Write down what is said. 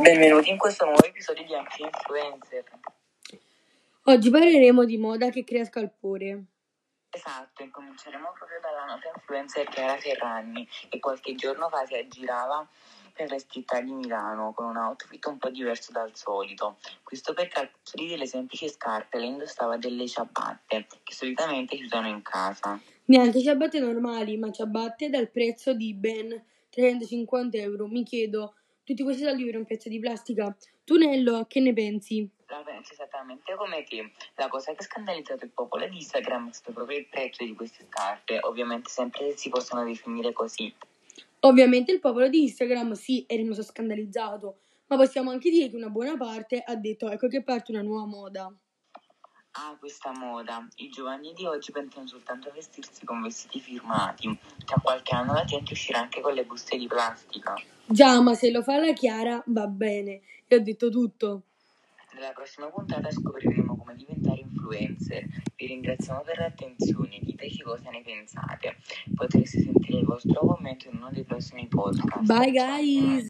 Benvenuti in questo nuovo episodio di Anche Influencer. Oggi parleremo di moda che crea scalpore. Esatto, incominceremo proprio dalla nota influencer Chiara Ferragni, che qualche giorno fa si aggirava per le città di Milano con un outfit un po' diverso dal solito. Questo perché al posto di delle semplici scarpe lei indossava delle ciabatte che solitamente si usano in casa. Neanche ciabatte normali, ma ciabatte dal prezzo di ben 350 euro. Mi chiedo, tutti questi soldi per un pezzo di plastica? Tu Nello, che ne pensi? La penso esattamente come te. La cosa che ha scandalizzato il popolo di Instagram è stato proprio il prezzo di queste scarpe, ovviamente sempre se si possono definire così. Ovviamente il popolo di Instagram sì è rimasto scandalizzato, ma possiamo anche dire che una buona parte ha detto ecco che parte una nuova moda. Ah, questa moda. I giovani di oggi pensano soltanto a vestirsi con vestiti firmati. Tra qualche anno la gente uscirà anche con le buste di plastica. Già, ma se lo fa la Chiara va bene. E ho detto tutto. Nella prossima puntata scopriremo come diventare influencer. Vi ringraziamo per l'attenzione, diteci cosa ne pensate. Potreste sentire il vostro commento in uno dei prossimi podcast. Bye guys!